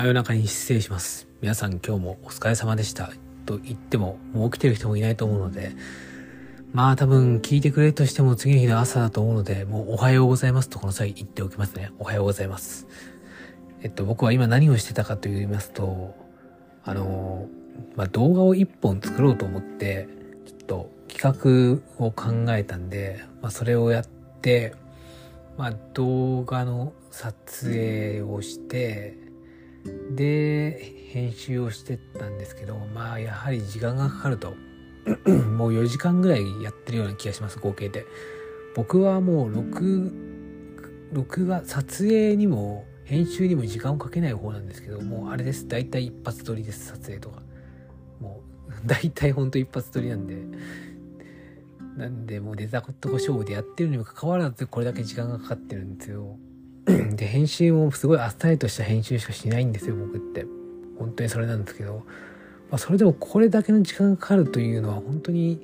真夜中に失礼します。皆さん今日もお疲れ様でした。と言っても、もう起きてる人もいないと思うので、まあ多分聞いてくれるとしても次の日の朝だと思うので、もうおはようございますとこの際言っておきますね。おはようございます。えっと、僕は今何をしてたかと言いますと、あの、まあ動画を一本作ろうと思って、ちょっと企画を考えたんで、まあそれをやって、まあ動画の撮影をして、で、編集をしてたんですけど、まあやはり時間がかかると、もう4時間ぐらいやってるような気がします、合計で。僕はもう録、録画、撮影にも編集にも時間をかけない方なんですけど、もうあれです。大体一発撮りです、撮影とか。もう、大体ほんと一発撮りなんで。なんで、もう出たとこ勝負でやってるにもかかわらず、これだけ時間がかかってるんですよ。で、編集もすごいあっさりとした編集しかしないんですよ、僕って。本当にそれなんですけど。まあ、それでもこれだけの時間がかかるというのは本当に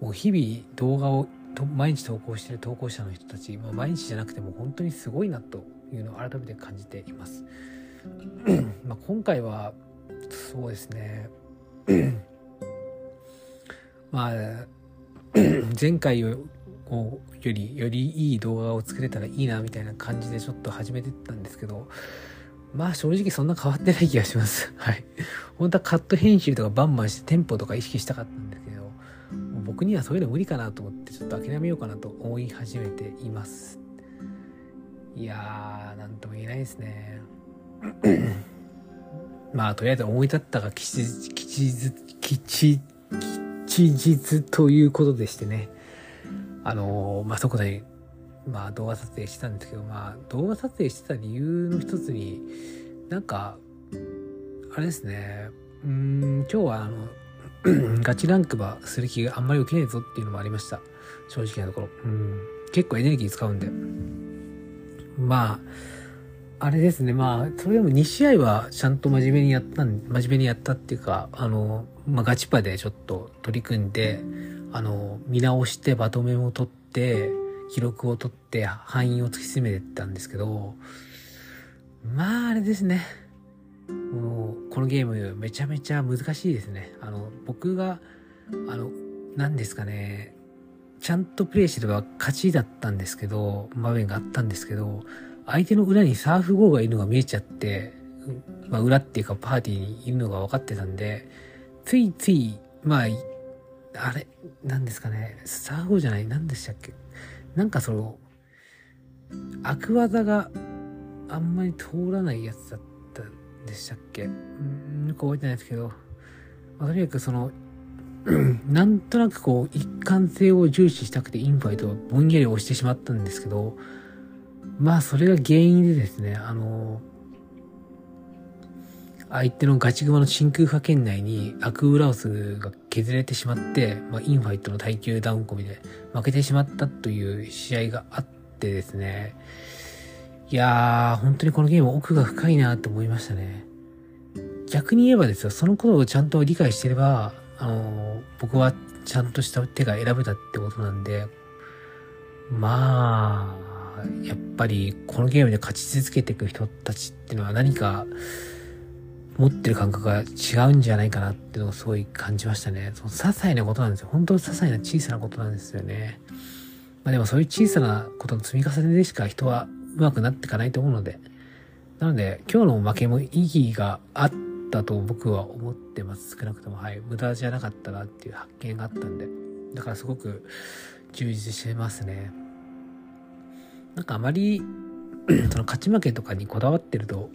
もう日々動画をと毎日投稿してる投稿者の人たち、まあ、毎日じゃなくても本当にすごいなというのを改めて感じています。まあ今回はそうですね まあ前回よこうよりよりいい動画を作れたらいいなみたいな感じでちょっと始めてたんですけどまあ正直そんな変わってない気がします。はい。本当はカット編集とかバンバンしてテンポとか意識したかったんですけど、僕にはそういうの無理かなと思ってちょっと諦めようかなと思い始めています。いやー、なんとも言えないですね。まあとりあえず思い立ったが吉日、吉日、吉日ということでしてね。あのー、まあそこでまあ動画撮影してたんですけど、まあ動画撮影してた理由の一つに、なんか、あれですね、うん、今日はあの、ガチランクバする気があんまり起きないぞっていうのもありました。正直なところ。うん、結構エネルギー使うんで。まあ、あれですね、まあ、それでも2試合はちゃんと真面目にやったん、真面目にやったっていうか、あの、まあガチパでちょっと取り組んで、あの、見直してバトメモを取って、記録を取って範囲を突き詰めてったんですけど、まああれですね。もう、このゲームめちゃめちゃ難しいですね。あの、僕が、あの、何ですかね、ちゃんとプレイしてれば勝ちだったんですけど、場面があったんですけど、相手の裏にサーフ号がいるのが見えちゃって、まあ裏っていうかパーティーにいるのが分かってたんで、ついつい、まあ、あれ、何ですかね、サーフ号じゃない、何でしたっけ。なんかその、悪技があんまり通らないやつだったんでしたっけ。うん、よく覚えてないですけど、まあ、とにかくその、なんとなくこう、一貫性を重視したくてインファイトをぼんやり押してしまったんですけど、まあそれが原因でですね、あの、相手のガチグマの真空派圏内にアクウラウスが削れてしまって、まあ、インファイトの耐久ダウンコミで負けてしまったという試合があってですね。いやー、本当にこのゲーム奥が深いなって思いましたね。逆に言えばですよ、そのことをちゃんと理解してれば、あのー、僕はちゃんとした手が選べたってことなんで、まあ、やっぱりこのゲームで勝ち続けていく人たちっていうのは何か、持ってる感覚が違うんじゃないかなっていうのをすごい感じましたね。その些細なことなんですよ。本当に些細な小さなことなんですよね。まあでもそういう小さなことの積み重ねでしか人は上手くなっていかないと思うので。なので今日の負けも意義があったと僕は思ってます。少なくともはい。無駄じゃなかったなっていう発見があったんで。だからすごく充実してますね。なんかあまり その勝ち負けとかにこだわってると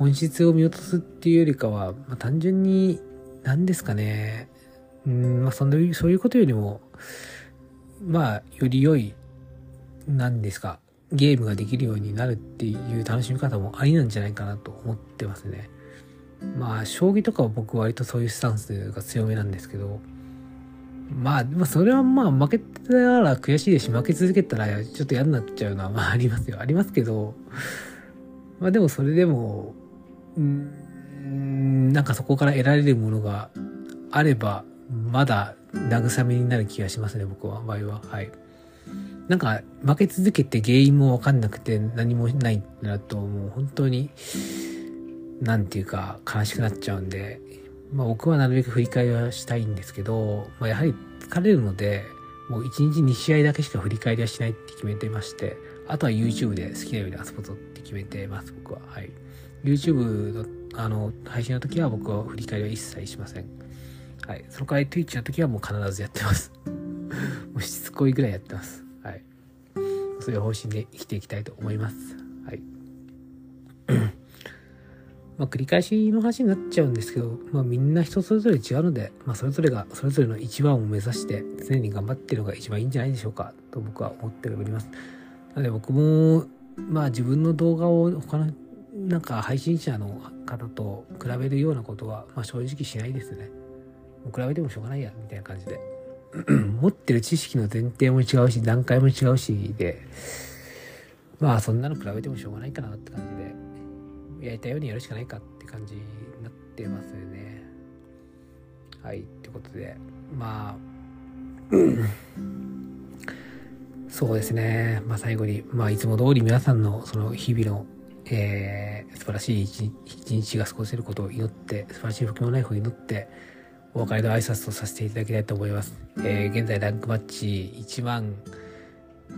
本質を見落とすっていうよりかは、まあ、単純に、何ですかね。うん、まあ、そんな、そういうことよりも、まあ、より良い、何ですか、ゲームができるようになるっていう楽しみ方もありなんじゃないかなと思ってますね。まあ、将棋とかは僕割とそういうスタンスが強めなんですけど、まあ、まあ、それはまあ、負けたら悔しいですし、負け続けたらちょっと嫌になっちゃうのは、まあ、ありますよ。ありますけど、まあでもそれでも、なんかそこから得られるものがあれば、まだ慰めになる気がしますね、僕は、場合は。はい。なんか、負け続けて原因もわかんなくて何もないなと、もう本当に、なんていうか悲しくなっちゃうんで、まあ僕はなるべく振り返りはしたいんですけど、まあやはり疲れるので、もう1日2試合だけしか振り返りはしないって決めてまして、あとは YouTube で好きなように遊ぶぞって決めてます、僕は。はい。YouTube のあの配信の時は僕は振り返りは一切しません。はい。その代わり Twitch の時はもう必ずやってます。もうしつこいぐらいやってます。はい。そういう方針で生きていきたいと思います。はい。まあ、繰り返しの話になっちゃうんですけど、まあ、みんな人それぞれ違うので、まあ、それぞれがそれぞれの一番を目指して常に頑張ってるのが一番いいんじゃないでしょうかと僕は思っております。なので僕も、まあ自分の動画を他のなんか配信者の方と比べるようなことは、まあ、正直しないですね。もう比べてもしょうがないや、みたいな感じで。持ってる知識の前提も違うし、段階も違うしで、まあそんなの比べてもしょうがないかなって感じで、やりたいようにやるしかないかって感じになってますよね。はい、ってことで、まあ、そうですね。まあ最後に、まあいつも通り皆さんのその日々の、えー、素晴らしい一日が過ごせることを祈って、素晴らしい不況のライフを祈って、お別れの挨拶とさせていただきたいと思います。えー、現在ランクマッチ1万、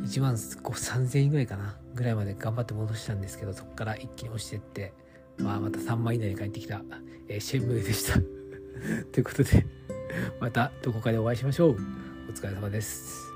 1万3000円ぐらいかなぐらいまで頑張って戻したんですけどそこから一気に落ちてって、まあ、また3万以内に帰ってきた、えー、シェンムーでした ということでまたどこかでお会いしましょうお疲れ様です